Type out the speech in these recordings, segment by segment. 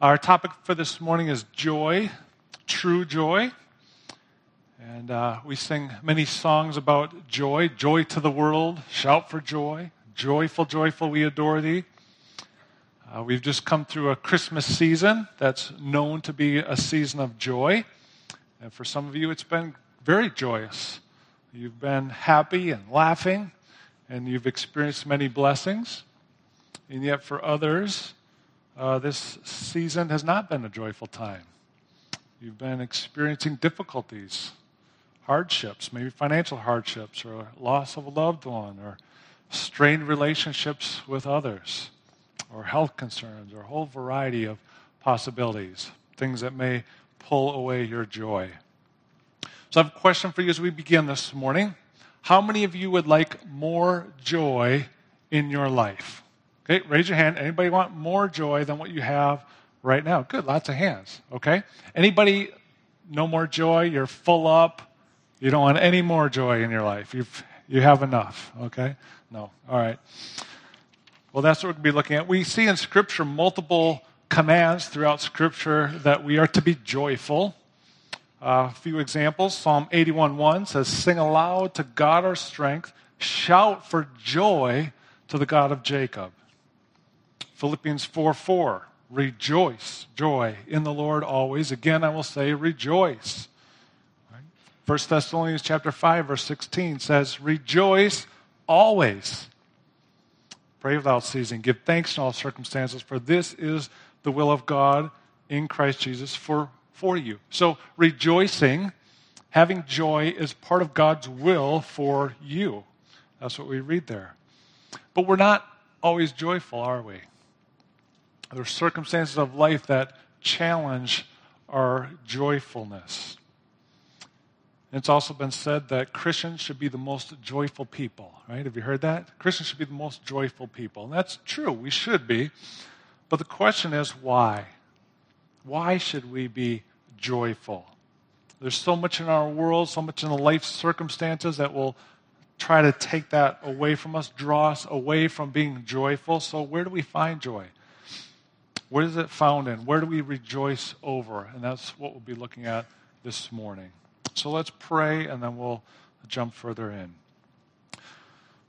Our topic for this morning is joy, true joy. And uh, we sing many songs about joy joy to the world, shout for joy, joyful, joyful, we adore thee. Uh, we've just come through a Christmas season that's known to be a season of joy. And for some of you, it's been very joyous. You've been happy and laughing, and you've experienced many blessings. And yet, for others, uh, this season has not been a joyful time. You've been experiencing difficulties, hardships, maybe financial hardships, or loss of a loved one, or strained relationships with others, or health concerns, or a whole variety of possibilities, things that may pull away your joy. So, I have a question for you as we begin this morning. How many of you would like more joy in your life? Raise your hand. Anybody want more joy than what you have right now? Good, lots of hands. Okay. Anybody no more joy? You're full up. You don't want any more joy in your life. You've you have enough. Okay. No. All right. Well, that's what we're going to be looking at. We see in Scripture multiple commands throughout Scripture that we are to be joyful. Uh, a few examples. Psalm 81:1 says, "Sing aloud to God our strength; shout for joy to the God of Jacob." Philippians 4 4. Rejoice, joy in the Lord always. Again, I will say, rejoice. Right? 1 Thessalonians chapter 5, verse 16 says, Rejoice always. Pray without ceasing. Give thanks in all circumstances, for this is the will of God in Christ Jesus for, for you. So, rejoicing, having joy, is part of God's will for you. That's what we read there. But we're not always joyful, are we? There are circumstances of life that challenge our joyfulness. It's also been said that Christians should be the most joyful people, right? Have you heard that? Christians should be the most joyful people. And that's true, we should be. But the question is why? Why should we be joyful? There's so much in our world, so much in the life circumstances that will try to take that away from us, draw us away from being joyful. So, where do we find joy? Where is it found in? Where do we rejoice over? And that's what we'll be looking at this morning. So let's pray and then we'll jump further in.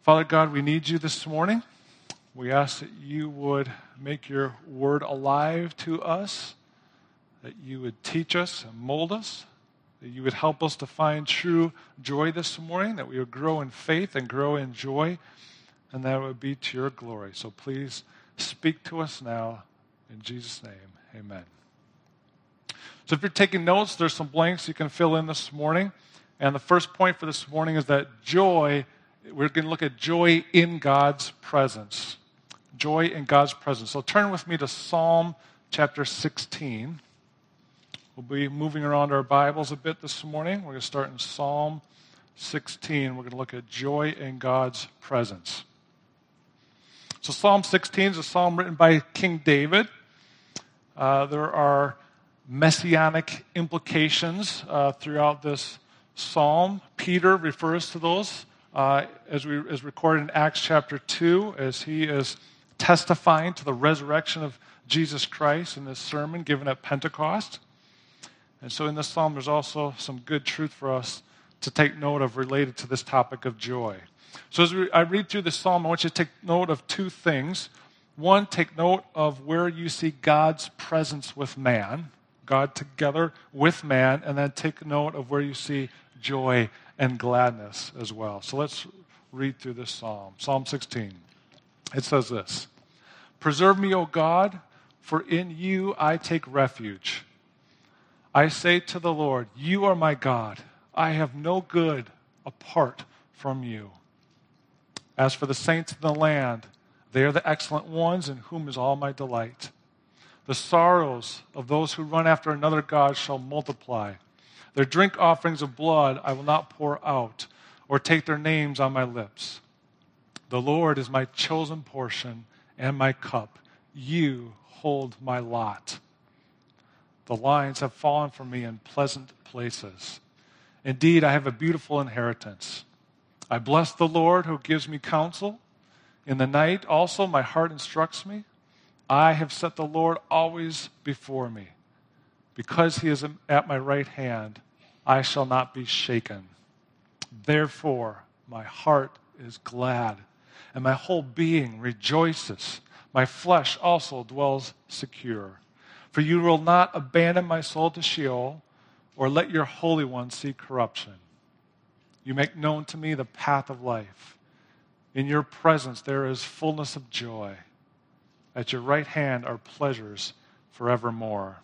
Father God, we need you this morning. We ask that you would make your word alive to us, that you would teach us and mold us, that you would help us to find true joy this morning, that we would grow in faith and grow in joy, and that it would be to your glory. So please speak to us now in Jesus' name, amen. So if you're taking notes, there's some blanks you can fill in this morning. And the first point for this morning is that joy, we're going to look at joy in God's presence. Joy in God's presence. So turn with me to Psalm chapter 16. We'll be moving around our Bibles a bit this morning. We're going to start in Psalm 16. We're going to look at joy in God's presence. So, Psalm 16 is a psalm written by King David. Uh, there are messianic implications uh, throughout this psalm. Peter refers to those uh, as, we, as recorded in Acts chapter 2, as he is testifying to the resurrection of Jesus Christ in this sermon given at Pentecost. And so in this psalm, there's also some good truth for us to take note of related to this topic of joy. So as we, I read through this psalm, I want you to take note of two things. One, take note of where you see God's presence with man, God together with man, and then take note of where you see joy and gladness as well. So let's read through this psalm. Psalm 16. It says this Preserve me, O God, for in you I take refuge. I say to the Lord, You are my God. I have no good apart from you. As for the saints in the land, they are the excellent ones in whom is all my delight. The sorrows of those who run after another God shall multiply. Their drink offerings of blood I will not pour out, or take their names on my lips. The Lord is my chosen portion and my cup. You hold my lot. The lines have fallen for me in pleasant places. Indeed, I have a beautiful inheritance. I bless the Lord who gives me counsel. In the night also my heart instructs me. I have set the Lord always before me. Because he is at my right hand, I shall not be shaken. Therefore, my heart is glad, and my whole being rejoices. My flesh also dwells secure. For you will not abandon my soul to Sheol, or let your Holy One see corruption. You make known to me the path of life. In your presence there is fullness of joy. At your right hand are pleasures forevermore.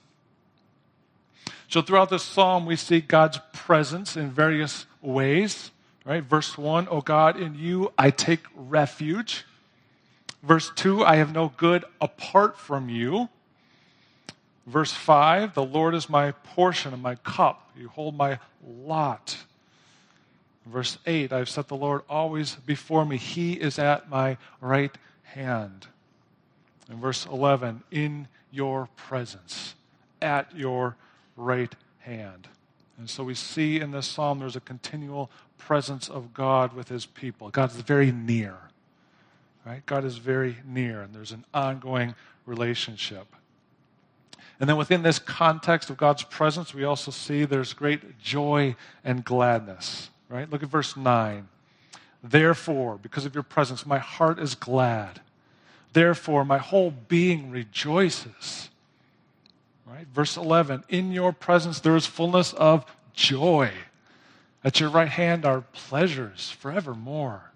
So throughout this psalm, we see God's presence in various ways. Right? Verse 1, O God, in you I take refuge. Verse 2, I have no good apart from you. Verse 5, the Lord is my portion and my cup. You hold my lot. Verse 8, I've set the Lord always before me. He is at my right hand. And verse 11, in your presence, at your right hand. And so we see in this psalm there's a continual presence of God with his people. God is very near. Right? God is very near, and there's an ongoing relationship. And then within this context of God's presence, we also see there's great joy and gladness. Right? Look at verse 9. Therefore, because of your presence, my heart is glad. Therefore, my whole being rejoices. Right? Verse 11 In your presence there is fullness of joy. At your right hand are pleasures forevermore.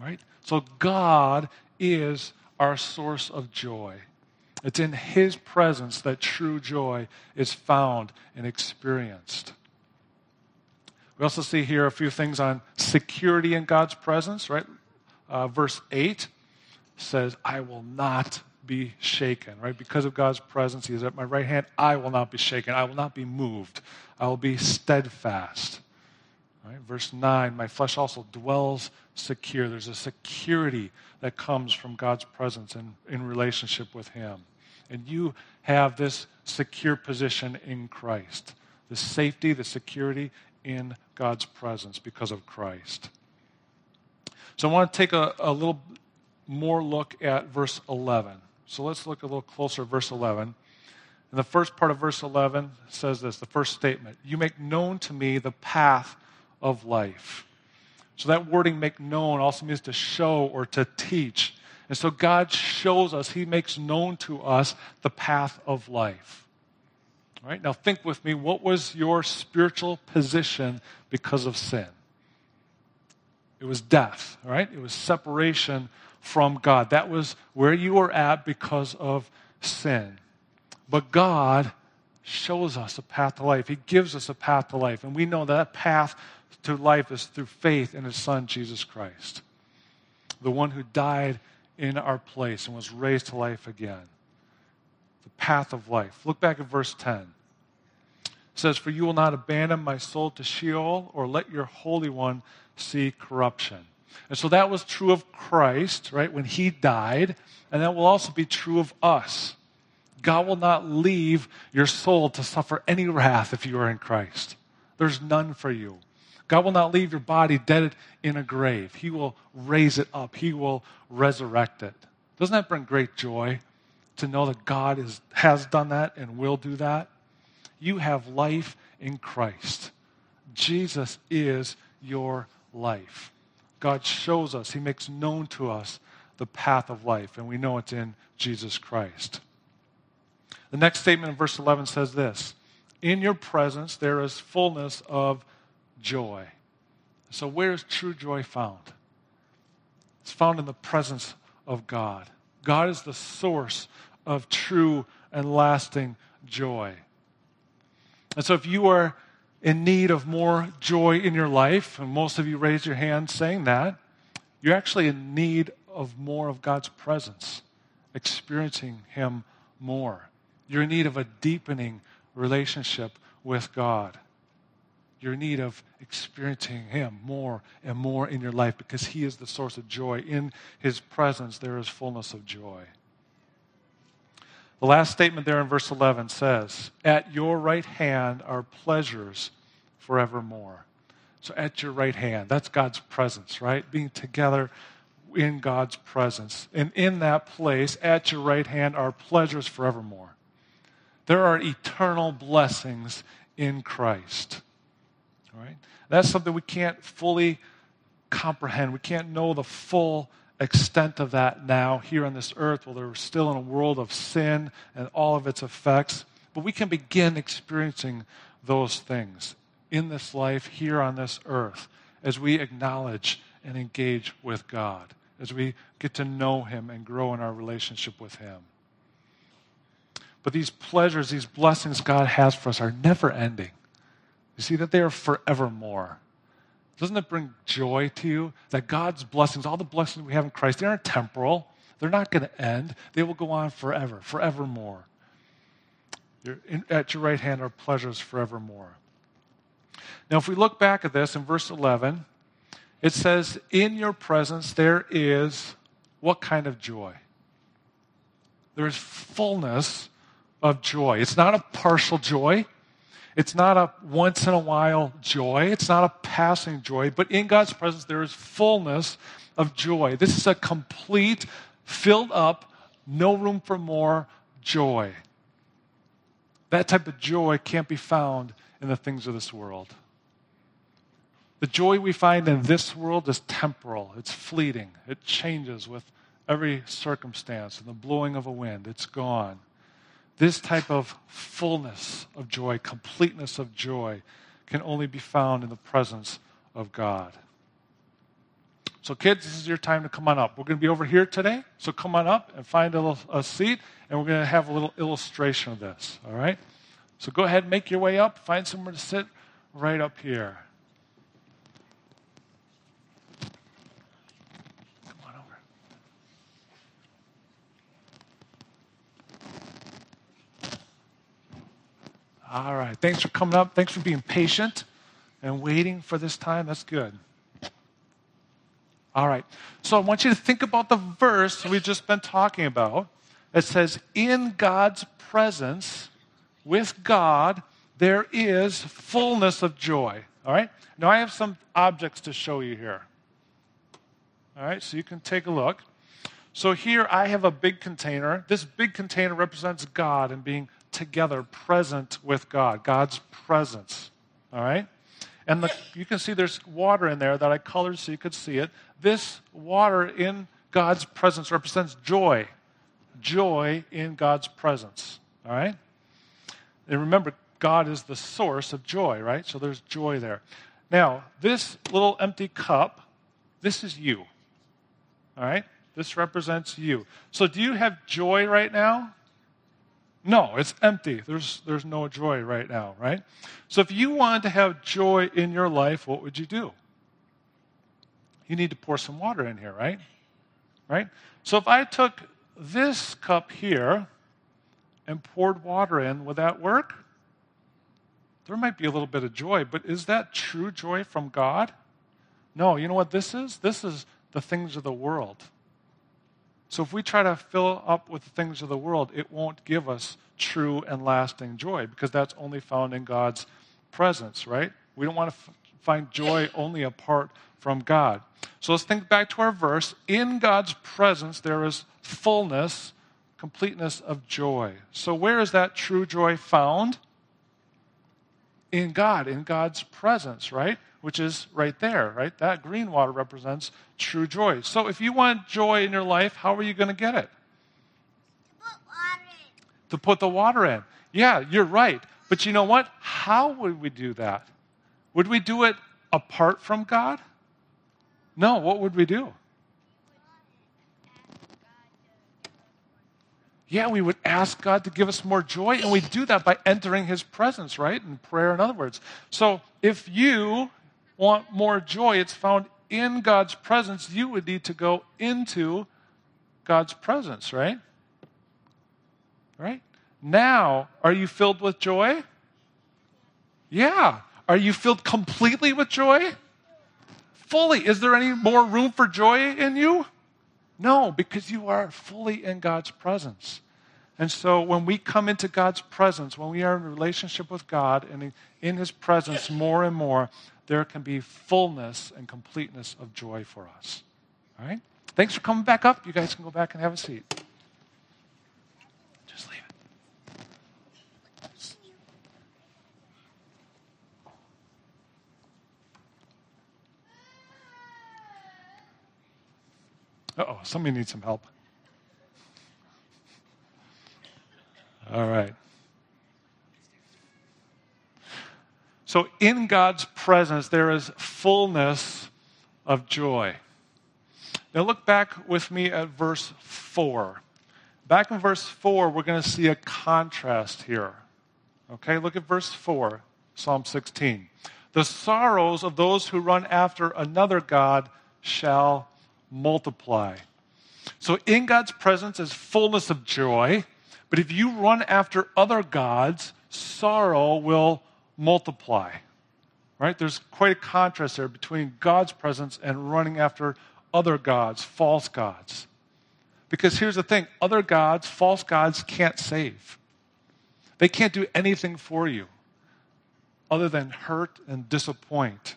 Right? So God is our source of joy. It's in His presence that true joy is found and experienced. We also see here a few things on security in God's presence, right? Uh, verse 8 says, I will not be shaken, right? Because of God's presence, He is at my right hand. I will not be shaken. I will not be moved. I will be steadfast. Right? Verse 9, my flesh also dwells secure. There's a security that comes from God's presence and in relationship with Him. And you have this secure position in Christ the safety, the security in God's presence because of Christ. So I want to take a, a little more look at verse 11. So let's look a little closer verse 11. And the first part of verse 11 says this the first statement You make known to me the path of life. So that wording, make known, also means to show or to teach. And so God shows us, He makes known to us the path of life. All right, now think with me what was your spiritual position because of sin? It was death, right? It was separation from God. That was where you were at because of sin. But God shows us a path to life. He gives us a path to life. And we know that path to life is through faith in His Son, Jesus Christ, the one who died in our place and was raised to life again. Path of life. Look back at verse 10. It says, For you will not abandon my soul to Sheol or let your Holy One see corruption. And so that was true of Christ, right, when he died, and that will also be true of us. God will not leave your soul to suffer any wrath if you are in Christ. There's none for you. God will not leave your body dead in a grave. He will raise it up, He will resurrect it. Doesn't that bring great joy to know that God is, has done that and will do that? You have life in Christ. Jesus is your life. God shows us, He makes known to us the path of life, and we know it's in Jesus Christ. The next statement in verse 11 says this In your presence there is fullness of joy. So, where is true joy found? It's found in the presence of God. God is the source of true and lasting joy. And so, if you are in need of more joy in your life, and most of you raise your hand saying that, you're actually in need of more of God's presence, experiencing Him more. You're in need of a deepening relationship with God. You're in need of experiencing Him more and more in your life because He is the source of joy. In His presence, there is fullness of joy. The last statement there in verse 11 says, At your right hand are pleasures forevermore. So at your right hand, that's God's presence, right? Being together in God's presence. And in that place, at your right hand, are pleasures forevermore. There are eternal blessings in Christ. All right? That's something we can't fully comprehend. We can't know the full extent of that now here on this earth while we're still in a world of sin and all of its effects. But we can begin experiencing those things in this life here on this earth as we acknowledge and engage with God, as we get to know Him and grow in our relationship with Him. But these pleasures, these blessings God has for us are never ending. You see that they are forevermore. Doesn't it bring joy to you that God's blessings, all the blessings we have in Christ, they aren't temporal. They're not going to end. They will go on forever, forevermore. In, at your right hand are pleasures forevermore. Now, if we look back at this in verse 11, it says, In your presence there is what kind of joy? There is fullness of joy. It's not a partial joy. It's not a once in a while joy. It's not a passing joy. But in God's presence, there is fullness of joy. This is a complete, filled up, no room for more joy. That type of joy can't be found in the things of this world. The joy we find in this world is temporal, it's fleeting, it changes with every circumstance and the blowing of a wind, it's gone. This type of fullness of joy, completeness of joy, can only be found in the presence of God. So, kids, this is your time to come on up. We're going to be over here today, so come on up and find a, little, a seat, and we're going to have a little illustration of this, all right? So, go ahead, make your way up, find somewhere to sit right up here. All right. Thanks for coming up. Thanks for being patient and waiting for this time. That's good. All right. So I want you to think about the verse we've just been talking about. It says, In God's presence, with God, there is fullness of joy. All right. Now I have some objects to show you here. All right. So you can take a look. So here I have a big container. This big container represents God and being together, present with God, God's presence. All right? And the, you can see there's water in there that I colored so you could see it. This water in God's presence represents joy. Joy in God's presence. All right? And remember, God is the source of joy, right? So there's joy there. Now, this little empty cup, this is you. All right? This represents you. So do you have joy right now? No, it's empty. There's, there's no joy right now, right? So if you wanted to have joy in your life, what would you do? You need to pour some water in here, right? Right? So if I took this cup here and poured water in, would that work? There might be a little bit of joy, but is that true joy from God? No, you know what this is? This is the things of the world. So if we try to fill up with the things of the world, it won't give us true and lasting joy because that's only found in God's presence, right? We don't want to f- find joy only apart from God. So let's think back to our verse. In God's presence, there is fullness, completeness of joy. So where is that true joy found? In God, in God's presence, right? which is right there, right? That green water represents true joy. So if you want joy in your life, how are you going to get it? To put the water in. Yeah, you're right. But you know what? How would we do that? Would we do it apart from God? No, what would we do? Yeah, we would ask God to give us more joy, and we do that by entering His presence, right? In prayer, in other words. So if you want more joy, it's found in God's presence. You would need to go into God's presence, right? Right? Now, are you filled with joy? Yeah. Are you filled completely with joy? Fully. Is there any more room for joy in you? No, because you are fully in God's presence. And so when we come into God's presence, when we are in relationship with God and in His presence more and more, there can be fullness and completeness of joy for us. All right? Thanks for coming back up. You guys can go back and have a seat. Just leave it. Oh, somebody needs some help. All right. So, in God's presence, there is fullness of joy. Now, look back with me at verse 4. Back in verse 4, we're going to see a contrast here. Okay, look at verse 4, Psalm 16. The sorrows of those who run after another God shall multiply. So, in God's presence is fullness of joy, but if you run after other gods, sorrow will multiply. Right? There's quite a contrast there between God's presence and running after other gods, false gods. Because here's the thing other gods, false gods, can't save. They can't do anything for you other than hurt and disappoint.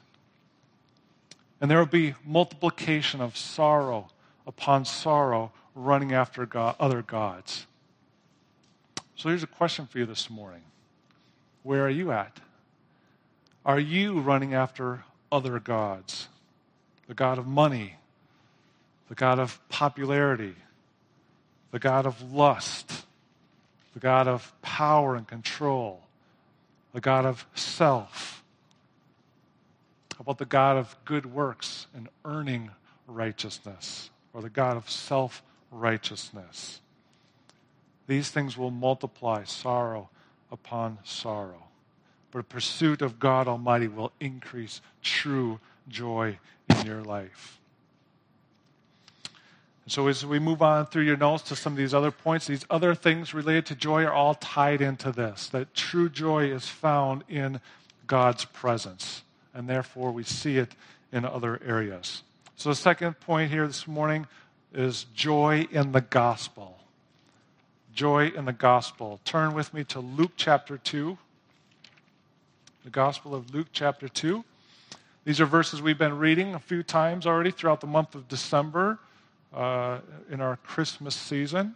And there will be multiplication of sorrow upon sorrow running after God, other gods. So here's a question for you this morning Where are you at? Are you running after other gods? The God of money, the God of popularity, the God of lust, the God of power and control, the God of self. About the God of good works and earning righteousness, or the God of self righteousness? These things will multiply sorrow upon sorrow. But a pursuit of God Almighty will increase true joy in your life. And so, as we move on through your notes to some of these other points, these other things related to joy are all tied into this that true joy is found in God's presence. And therefore, we see it in other areas. So, the second point here this morning is joy in the gospel. Joy in the gospel. Turn with me to Luke chapter 2 the Gospel of Luke, chapter 2. These are verses we've been reading a few times already throughout the month of December uh, in our Christmas season.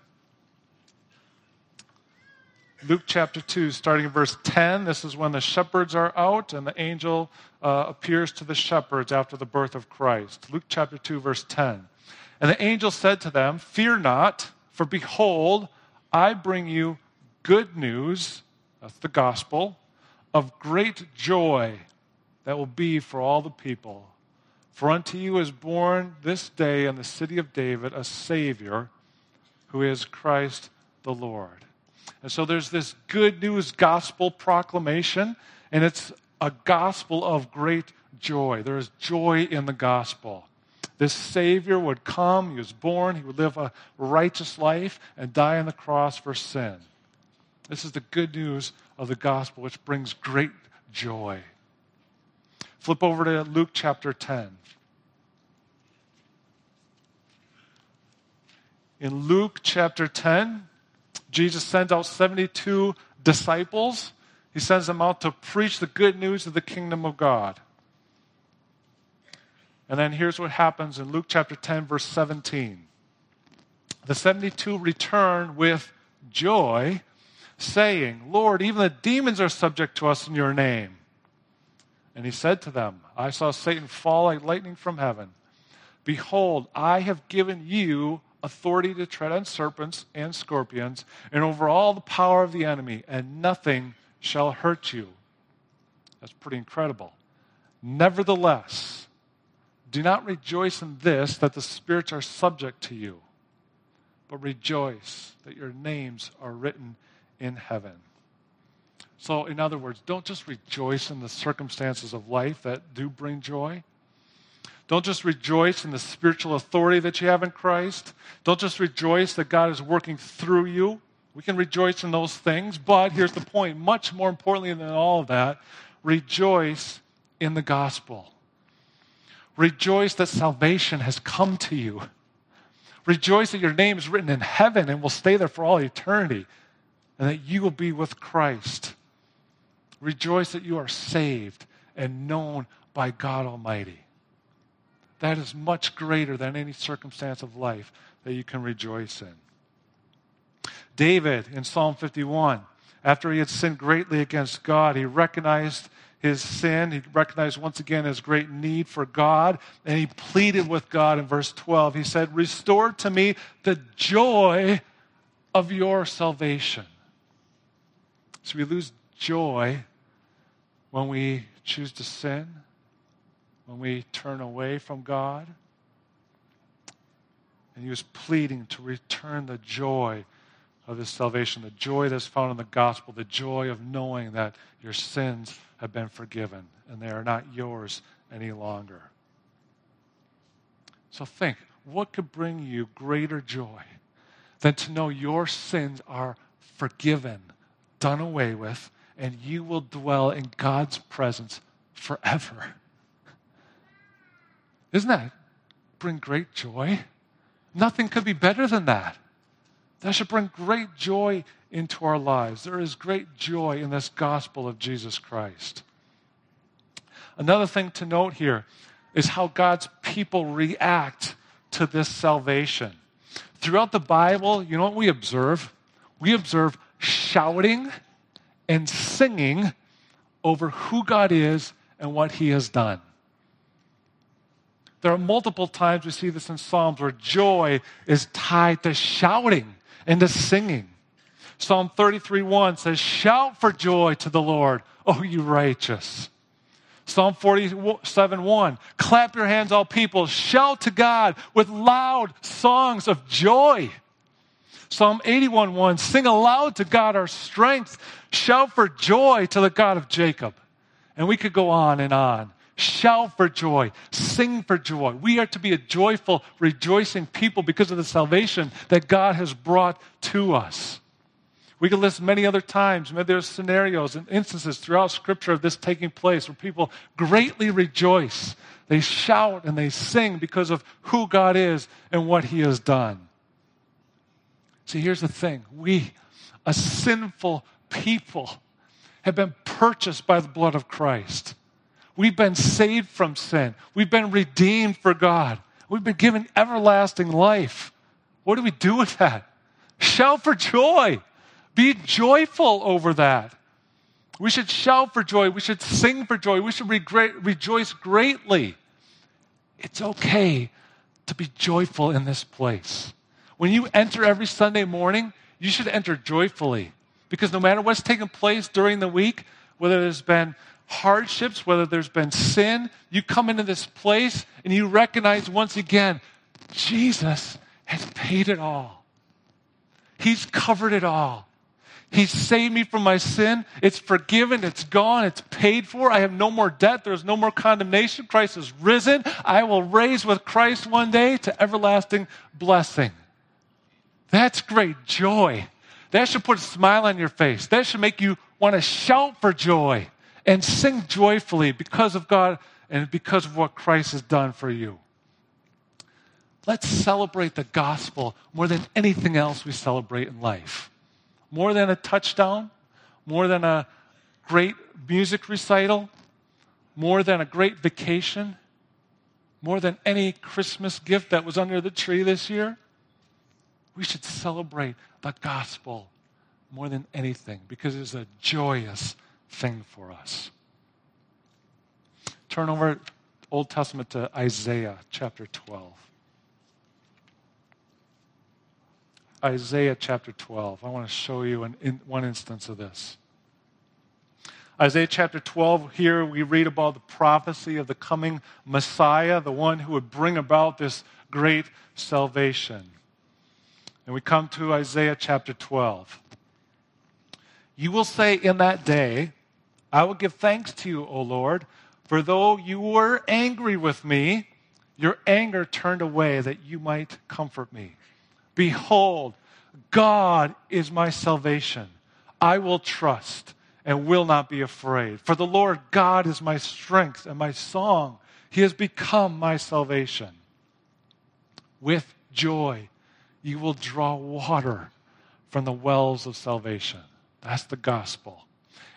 Luke chapter 2, starting in verse 10. This is when the shepherds are out and the angel uh, appears to the shepherds after the birth of Christ. Luke chapter 2, verse 10. And the angel said to them, Fear not, for behold, I bring you good news. That's the gospel of great joy that will be for all the people. For unto you is born this day in the city of David a Savior who is Christ the Lord. And so there's this good news gospel proclamation, and it's a gospel of great joy. There is joy in the gospel. This Savior would come, he was born, he would live a righteous life, and die on the cross for sin. This is the good news of the gospel, which brings great joy. Flip over to Luke chapter 10. In Luke chapter 10, Jesus sends out 72 disciples. He sends them out to preach the good news of the kingdom of God. And then here's what happens in Luke chapter 10, verse 17. The 72 return with joy saying, Lord, even the demons are subject to us in your name. And he said to them, I saw Satan fall like lightning from heaven. Behold, I have given you authority to tread on serpents and scorpions and over all the power of the enemy, and nothing shall hurt you. That's pretty incredible. Nevertheless, do not rejoice in this that the spirits are subject to you, but rejoice that your names are written in heaven. So, in other words, don't just rejoice in the circumstances of life that do bring joy. Don't just rejoice in the spiritual authority that you have in Christ. Don't just rejoice that God is working through you. We can rejoice in those things, but here's the point much more importantly than all of that, rejoice in the gospel. Rejoice that salvation has come to you. Rejoice that your name is written in heaven and will stay there for all eternity and that you will be with Christ. Rejoice that you are saved and known by God Almighty. That is much greater than any circumstance of life that you can rejoice in. David in Psalm 51, after he had sinned greatly against God, he recognized his sin. He recognized once again his great need for God, and he pleaded with God in verse 12. He said, Restore to me the joy of your salvation. So we lose joy when we choose to sin, when we turn away from God. And he was pleading to return the joy of his salvation, the joy that's found in the gospel, the joy of knowing that your sins have been forgiven and they are not yours any longer. So think what could bring you greater joy than to know your sins are forgiven, done away with, and you will dwell in God's presence forever? Isn't that bring great joy? Nothing could be better than that. That should bring great joy into our lives. There is great joy in this gospel of Jesus Christ. Another thing to note here is how God's people react to this salvation. Throughout the Bible, you know what we observe? We observe shouting and singing over who God is and what He has done. There are multiple times we see this in Psalms where joy is tied to shouting and to singing. Psalm 33 1 says, Shout for joy to the Lord, O you righteous. Psalm 47 1, clap your hands, all people, shout to God with loud songs of joy. Psalm 81 1, sing aloud to God our strength, shout for joy to the God of Jacob. And we could go on and on. Shout for joy, sing for joy. We are to be a joyful, rejoicing people because of the salvation that God has brought to us. We could list many other times. Maybe there's scenarios and instances throughout Scripture of this taking place where people greatly rejoice. They shout and they sing because of who God is and what He has done. See, here's the thing we, a sinful people, have been purchased by the blood of Christ. We've been saved from sin. We've been redeemed for God. We've been given everlasting life. What do we do with that? Shout for joy. Be joyful over that. We should shout for joy. We should sing for joy. We should re- rejoice greatly. It's okay to be joyful in this place. When you enter every Sunday morning, you should enter joyfully because no matter what's taken place during the week, whether there's been hardships, whether there's been sin, you come into this place and you recognize once again, Jesus has paid it all. He's covered it all. He saved me from my sin. It's forgiven. It's gone. It's paid for. I have no more debt. There's no more condemnation. Christ is risen. I will raise with Christ one day to everlasting blessing. That's great joy. That should put a smile on your face. That should make you want to shout for joy and sing joyfully because of God and because of what Christ has done for you. Let's celebrate the gospel more than anything else we celebrate in life. More than a touchdown, more than a great music recital, more than a great vacation, more than any Christmas gift that was under the tree this year. We should celebrate the gospel more than anything because it's a joyous thing for us. Turn over Old Testament to Isaiah chapter 12. Isaiah chapter 12. I want to show you an, in, one instance of this. Isaiah chapter 12, here we read about the prophecy of the coming Messiah, the one who would bring about this great salvation. And we come to Isaiah chapter 12. You will say in that day, I will give thanks to you, O Lord, for though you were angry with me, your anger turned away that you might comfort me. Behold, God is my salvation. I will trust and will not be afraid. For the Lord God is my strength and my song. He has become my salvation. With joy, you will draw water from the wells of salvation. That's the gospel.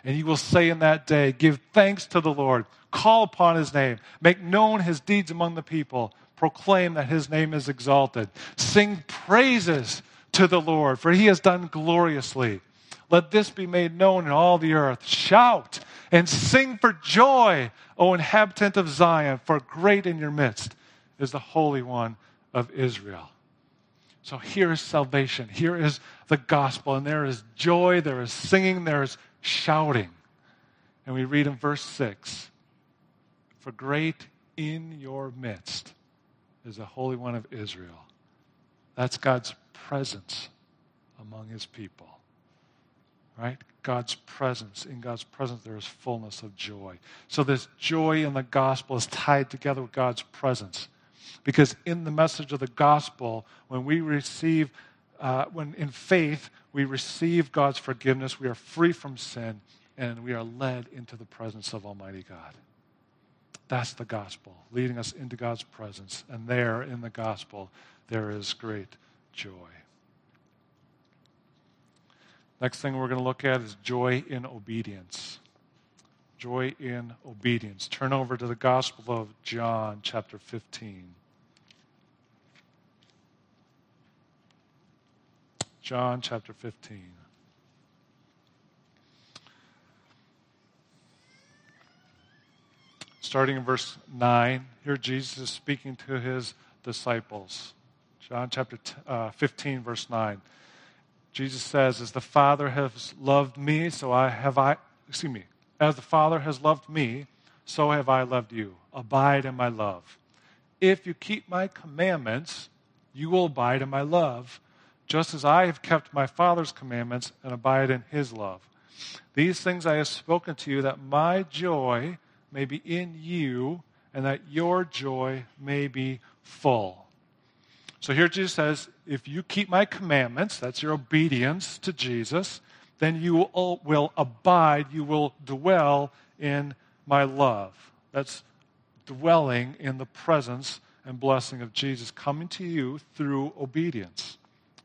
And you will say in that day, Give thanks to the Lord, call upon his name, make known his deeds among the people, proclaim that his name is exalted, sing praises to the Lord, for he has done gloriously. Let this be made known in all the earth. Shout and sing for joy, O inhabitant of Zion, for great in your midst is the Holy One of Israel. So here is salvation. Here is the gospel. And there is joy, there is singing, there is shouting. And we read in verse 6 For great in your midst is the Holy One of Israel. That's God's presence among his people. Right? God's presence. In God's presence, there is fullness of joy. So, this joy in the gospel is tied together with God's presence. Because in the message of the gospel, when we receive, uh, when in faith, we receive God's forgiveness, we are free from sin, and we are led into the presence of Almighty God. That's the gospel, leading us into God's presence. And there in the gospel, there is great joy. Next thing we're going to look at is joy in obedience. Joy in obedience. Turn over to the Gospel of John, chapter 15. John chapter 15. Starting in verse 9, here Jesus is speaking to his disciples. John chapter uh, 15, verse 9. Jesus says, As the Father has loved me, so I have I, excuse me, as the Father has loved me, so have I loved you. Abide in my love. If you keep my commandments, you will abide in my love, just as I have kept my Father's commandments and abide in his love. These things I have spoken to you, that my joy may be in you, and that your joy may be full. So here Jesus says, if you keep my commandments, that's your obedience to Jesus, then you will abide, you will dwell in my love. That's dwelling in the presence and blessing of Jesus coming to you through obedience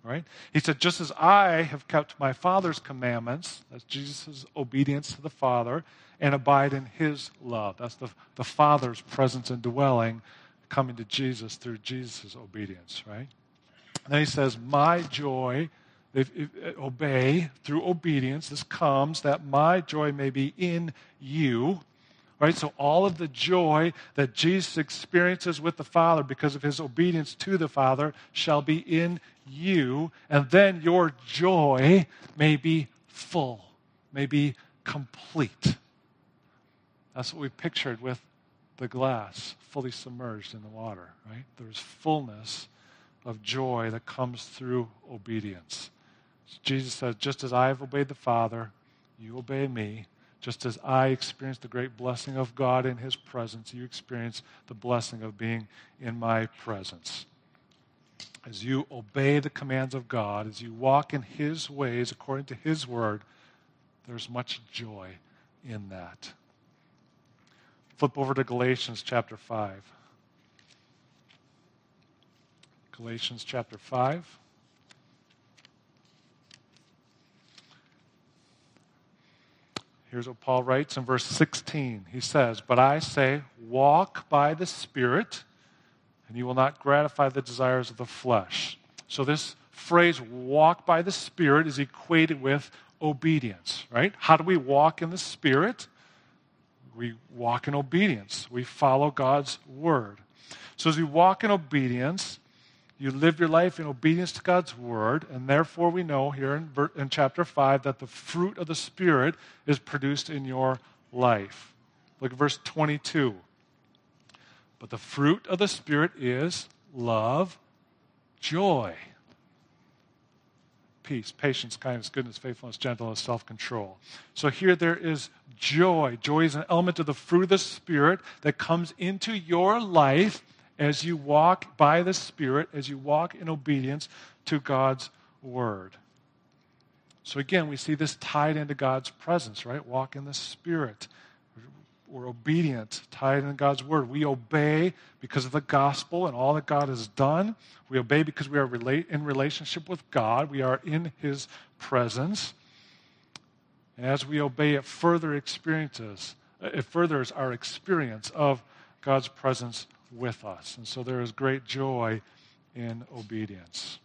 right? He said, just as I have kept my Father's commandments, that's Jesus' obedience to the Father, and abide in his love. That's the, the Father's presence and dwelling coming to Jesus through Jesus' obedience, right? And then he says, My joy, if, if, uh, obey through obedience, this comes that my joy may be in you. Right? So all of the joy that Jesus experiences with the Father because of his obedience to the Father shall be in you, and then your joy may be full, may be complete. That's what we pictured with the glass fully submerged in the water, right? There's fullness of joy that comes through obedience. Jesus says, Just as I have obeyed the Father, you obey me. Just as I experienced the great blessing of God in His presence, you experience the blessing of being in my presence as you obey the commands of God, as you walk in His ways according to His word, there's much joy in that. Flip over to Galatians chapter 5. Galatians chapter 5. Here's what Paul writes in verse 16. He says, But I say, walk by the Spirit and you will not gratify the desires of the flesh. So, this phrase, walk by the Spirit, is equated with obedience, right? How do we walk in the Spirit? We walk in obedience, we follow God's word. So, as we walk in obedience, you live your life in obedience to God's word, and therefore we know here in, in chapter 5 that the fruit of the Spirit is produced in your life. Look at verse 22. But the fruit of the Spirit is love, joy, peace, patience, kindness, goodness, faithfulness, gentleness, self control. So here there is joy. Joy is an element of the fruit of the Spirit that comes into your life as you walk by the Spirit, as you walk in obedience to God's Word. So again, we see this tied into God's presence, right? Walk in the Spirit we're obedient, tied in God's word. We obey because of the gospel and all that God has done. We obey because we are relate, in relationship with God. We are in his presence. And as we obey, it further experiences, it furthers our experience of God's presence with us. And so there is great joy in obedience.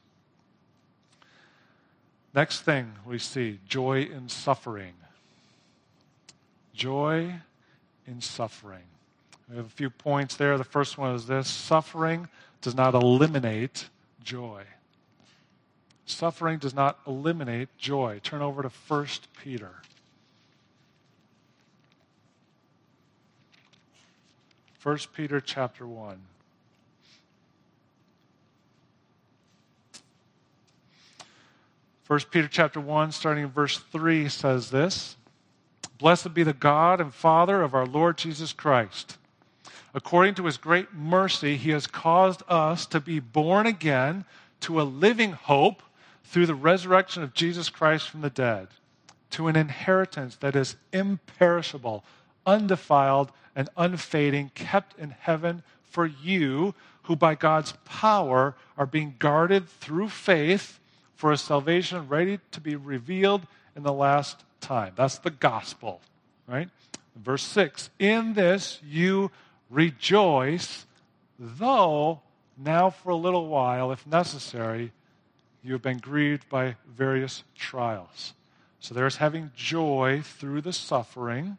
Next thing we see joy in suffering. Joy in suffering. We have a few points there. The first one is this suffering does not eliminate joy. Suffering does not eliminate joy. Turn over to 1 Peter. 1 Peter chapter 1. First Peter chapter 1, starting in verse 3, says this Blessed be the God and Father of our Lord Jesus Christ. According to his great mercy, he has caused us to be born again to a living hope through the resurrection of Jesus Christ from the dead, to an inheritance that is imperishable, undefiled, and unfading, kept in heaven for you, who by God's power are being guarded through faith for a salvation ready to be revealed in the last time. That's the gospel, right? Verse 6 In this you rejoice, though now for a little while, if necessary, you have been grieved by various trials. So there's having joy through the suffering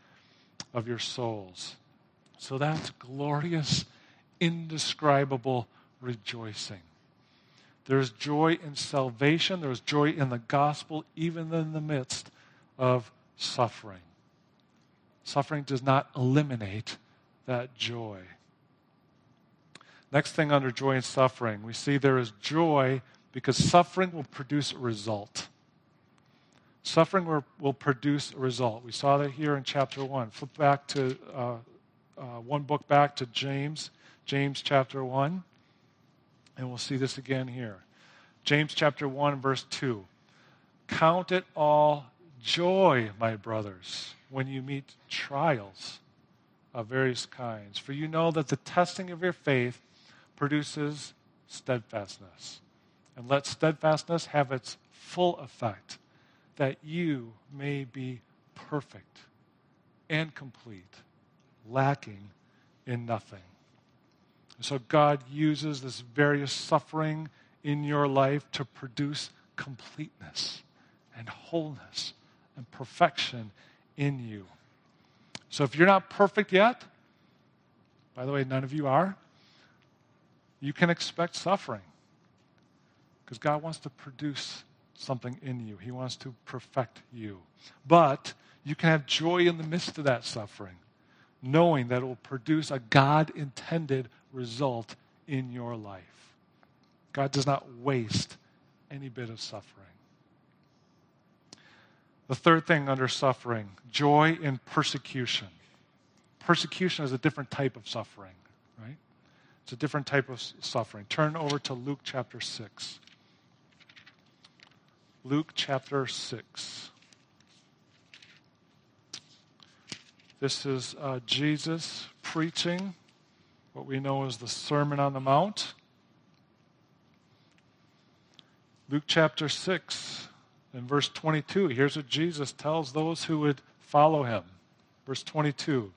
of your souls. So that's glorious, indescribable rejoicing. There's joy in salvation, there's joy in the gospel, even in the midst of suffering. Suffering does not eliminate that joy. Next thing under joy and suffering, we see there is joy because suffering will produce a result. Suffering will, produce a result. We saw that here in chapter 1. Flip back to uh, uh, one book back to James, James chapter 1, and we'll see this again here. James chapter 1, verse 2. Count it all joy, my brothers, when you meet trials of various kinds, for you know that the testing of your faith produces steadfastness. And let steadfastness have its full effect that you may be perfect and complete, lacking in nothing. So God uses this various suffering in your life to produce completeness and wholeness and perfection in you. So if you're not perfect yet, by the way, none of you are, you can expect suffering because God wants to produce something in you. He wants to perfect you. But you can have joy in the midst of that suffering, knowing that it will produce a God intended result in your life. God does not waste any bit of suffering. The third thing under suffering joy in persecution. Persecution is a different type of suffering, right? It's a different type of suffering. Turn over to Luke chapter 6. Luke chapter 6. This is uh, Jesus preaching what we know as the Sermon on the Mount. Luke chapter 6 and verse 22. Here's what Jesus tells those who would follow him. Verse 22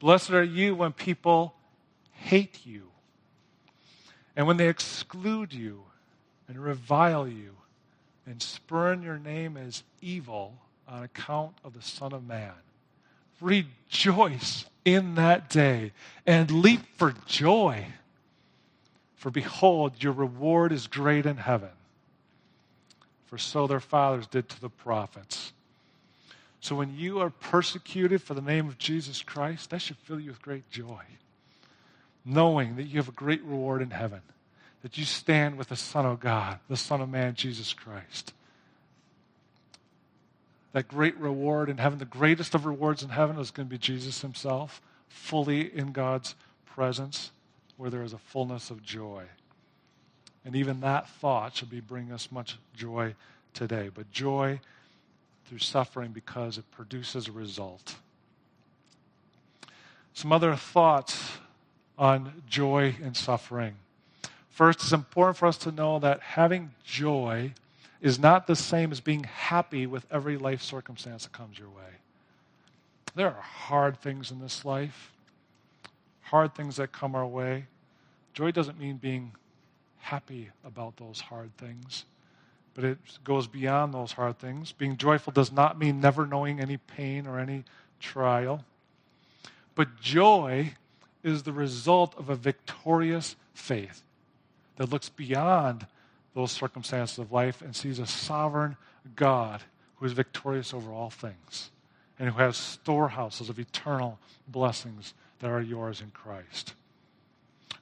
Blessed are you when people hate you, and when they exclude you and revile you and spurn your name as evil on account of the Son of Man. Rejoice in that day and leap for joy. For behold, your reward is great in heaven. For so their fathers did to the prophets. So when you are persecuted for the name of Jesus Christ, that should fill you with great joy, knowing that you have a great reward in heaven that you stand with the Son of God, the Son of Man, Jesus Christ. that great reward in heaven, the greatest of rewards in heaven is going to be Jesus himself, fully in God's presence, where there is a fullness of joy. And even that thought should be bringing us much joy today. But joy through suffering because it produces a result. Some other thoughts on joy and suffering. First, it's important for us to know that having joy is not the same as being happy with every life circumstance that comes your way. There are hard things in this life, hard things that come our way. Joy doesn't mean being happy about those hard things, but it goes beyond those hard things. Being joyful does not mean never knowing any pain or any trial. But joy is the result of a victorious faith that looks beyond those circumstances of life and sees a sovereign God who is victorious over all things and who has storehouses of eternal blessings that are yours in Christ.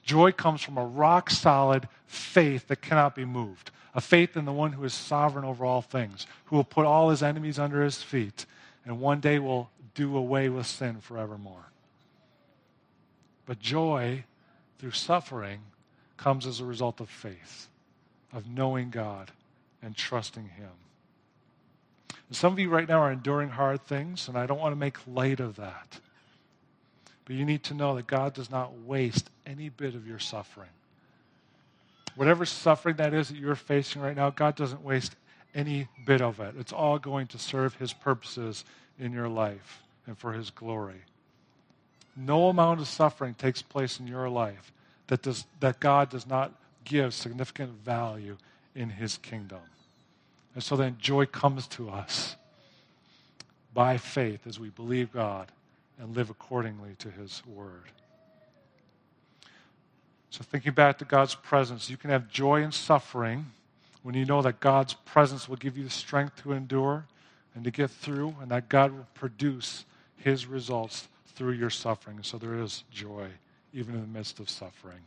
Joy comes from a rock solid faith that cannot be moved, a faith in the one who is sovereign over all things, who will put all his enemies under his feet, and one day will do away with sin forevermore. But joy through suffering comes as a result of faith, of knowing God and trusting Him. And some of you right now are enduring hard things, and I don't want to make light of that. But you need to know that God does not waste any bit of your suffering. Whatever suffering that is that you're facing right now, God doesn't waste any bit of it. It's all going to serve His purposes in your life and for His glory. No amount of suffering takes place in your life that, does, that God does not give significant value in His kingdom. And so then joy comes to us by faith as we believe God and live accordingly to His word. So, thinking back to God's presence, you can have joy in suffering when you know that God's presence will give you the strength to endure and to get through, and that God will produce His results through your suffering. So, there is joy even in the midst of suffering.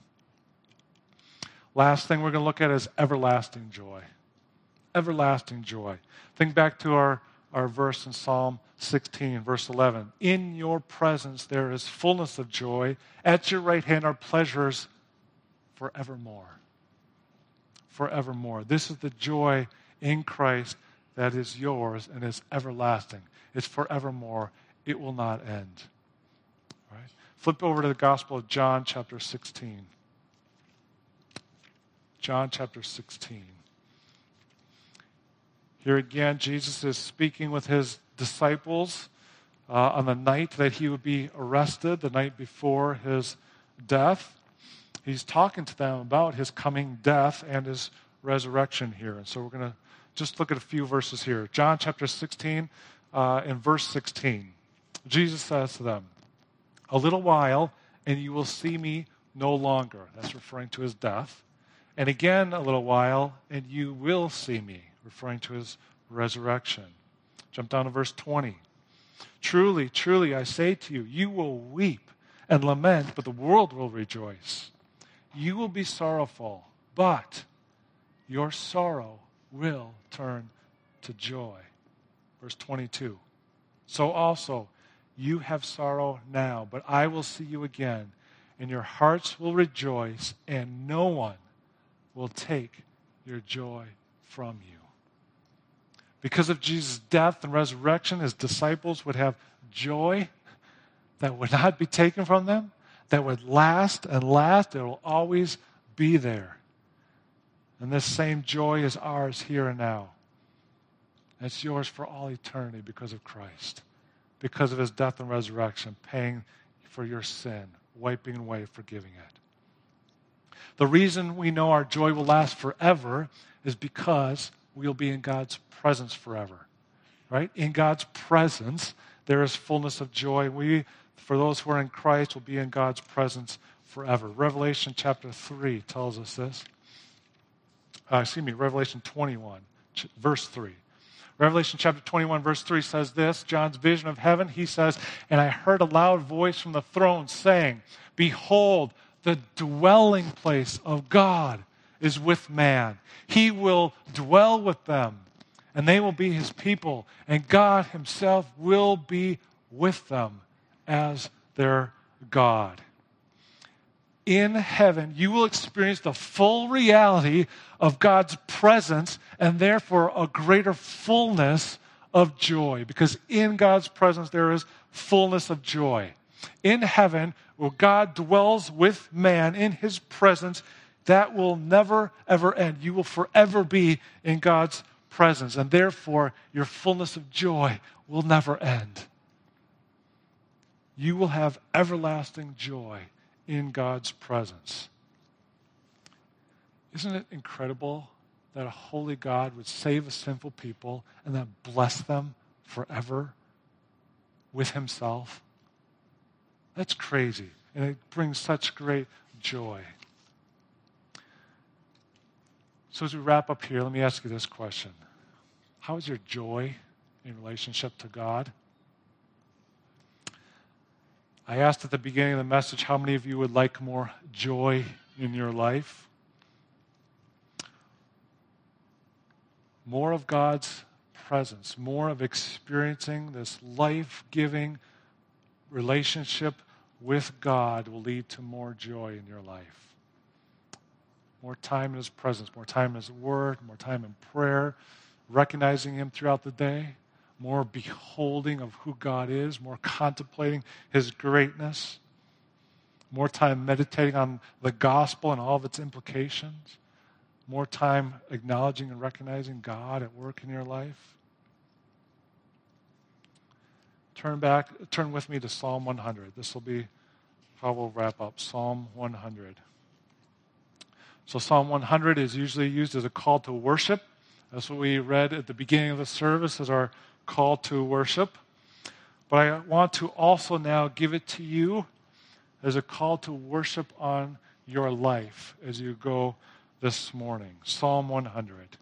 Last thing we're going to look at is everlasting joy. Everlasting joy. Think back to our, our verse in Psalm 16, verse 11. In your presence there is fullness of joy. At your right hand are pleasures forevermore. Forevermore. This is the joy in Christ that is yours and is everlasting. It's forevermore. It will not end. Flip over to the Gospel of John, chapter 16. John chapter 16. Here again, Jesus is speaking with his disciples uh, on the night that he would be arrested, the night before his death. He's talking to them about his coming death and his resurrection here. And so we're going to just look at a few verses here. John chapter 16, uh, in verse 16. Jesus says to them, A little while, and you will see me no longer. That's referring to his death. And again, a little while, and you will see me, referring to his resurrection. Jump down to verse 20. Truly, truly, I say to you, you will weep and lament, but the world will rejoice. You will be sorrowful, but your sorrow will turn to joy. Verse 22. So also, you have sorrow now, but I will see you again, and your hearts will rejoice, and no one will take your joy from you. Because of Jesus' death and resurrection, his disciples would have joy that would not be taken from them, that would last and last. It will always be there. And this same joy is ours here and now. It's yours for all eternity because of Christ, because of his death and resurrection, paying for your sin, wiping away, forgiving it. The reason we know our joy will last forever is because we'll be in God's presence forever. Right? In God's presence, there is fullness of joy. We, for those who are in Christ, will be in God's presence forever. Revelation chapter 3 tells us this. Uh, excuse me, Revelation 21, verse 3. Revelation chapter 21, verse 3 says this John's vision of heaven, he says, And I heard a loud voice from the throne saying, Behold, the dwelling place of God is with man. He will dwell with them, and they will be his people, and God himself will be with them as their God. In heaven, you will experience the full reality of God's presence and therefore a greater fullness of joy. Because in God's presence, there is fullness of joy. In heaven, where God dwells with man in his presence, that will never, ever end. You will forever be in God's presence, and therefore your fullness of joy will never end. You will have everlasting joy in God's presence. Isn't it incredible that a holy God would save a sinful people and then bless them forever with Himself? That's crazy. And it brings such great joy. So, as we wrap up here, let me ask you this question How is your joy in relationship to God? I asked at the beginning of the message how many of you would like more joy in your life? More of God's presence, more of experiencing this life giving relationship with God will lead to more joy in your life more time in His presence, more time in His Word, more time in prayer, recognizing Him throughout the day, more beholding of who God is, more contemplating His greatness, more time meditating on the gospel and all of its implications, more time acknowledging and recognizing God at work in your life. Turn back, turn with me to Psalm 100. This will be how we'll wrap up. Psalm 100. So, Psalm 100 is usually used as a call to worship. That's what we read at the beginning of the service as our call to worship. But I want to also now give it to you as a call to worship on your life as you go this morning. Psalm 100.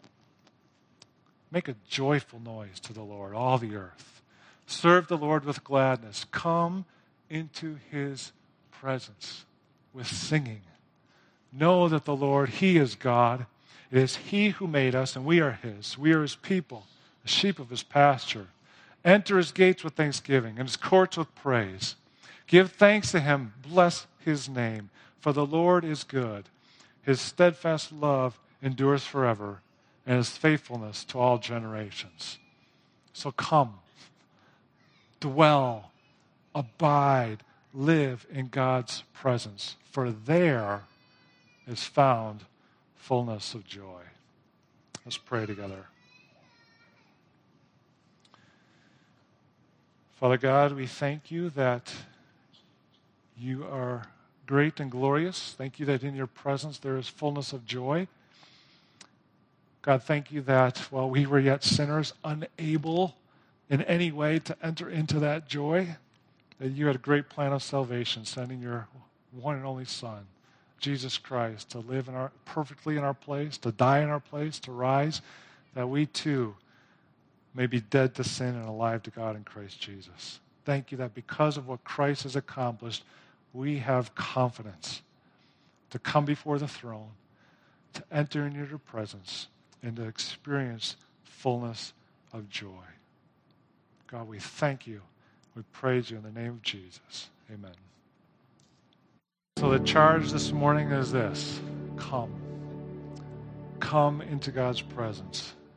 Make a joyful noise to the Lord, all the earth. Serve the Lord with gladness. Come into his presence with singing. Know that the Lord, He is God. It is He who made us, and we are His. We are His people, the sheep of His pasture. Enter His gates with thanksgiving and His courts with praise. Give thanks to Him. Bless His name. For the Lord is good. His steadfast love endures forever, and His faithfulness to all generations. So come, dwell, abide, live in God's presence, for there is found fullness of joy. Let's pray together. Father God, we thank you that you are great and glorious. Thank you that in your presence there is fullness of joy. God, thank you that while we were yet sinners, unable in any way to enter into that joy, that you had a great plan of salvation, sending your one and only Son Jesus Christ to live in our, perfectly in our place, to die in our place, to rise, that we too may be dead to sin and alive to God in Christ Jesus. Thank you that because of what Christ has accomplished, we have confidence to come before the throne, to enter into your presence, and to experience fullness of joy. God, we thank you. We praise you in the name of Jesus. Amen. So the charge this morning is this come. Come into God's presence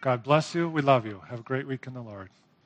God bless you. We love you. Have a great week in the Lord.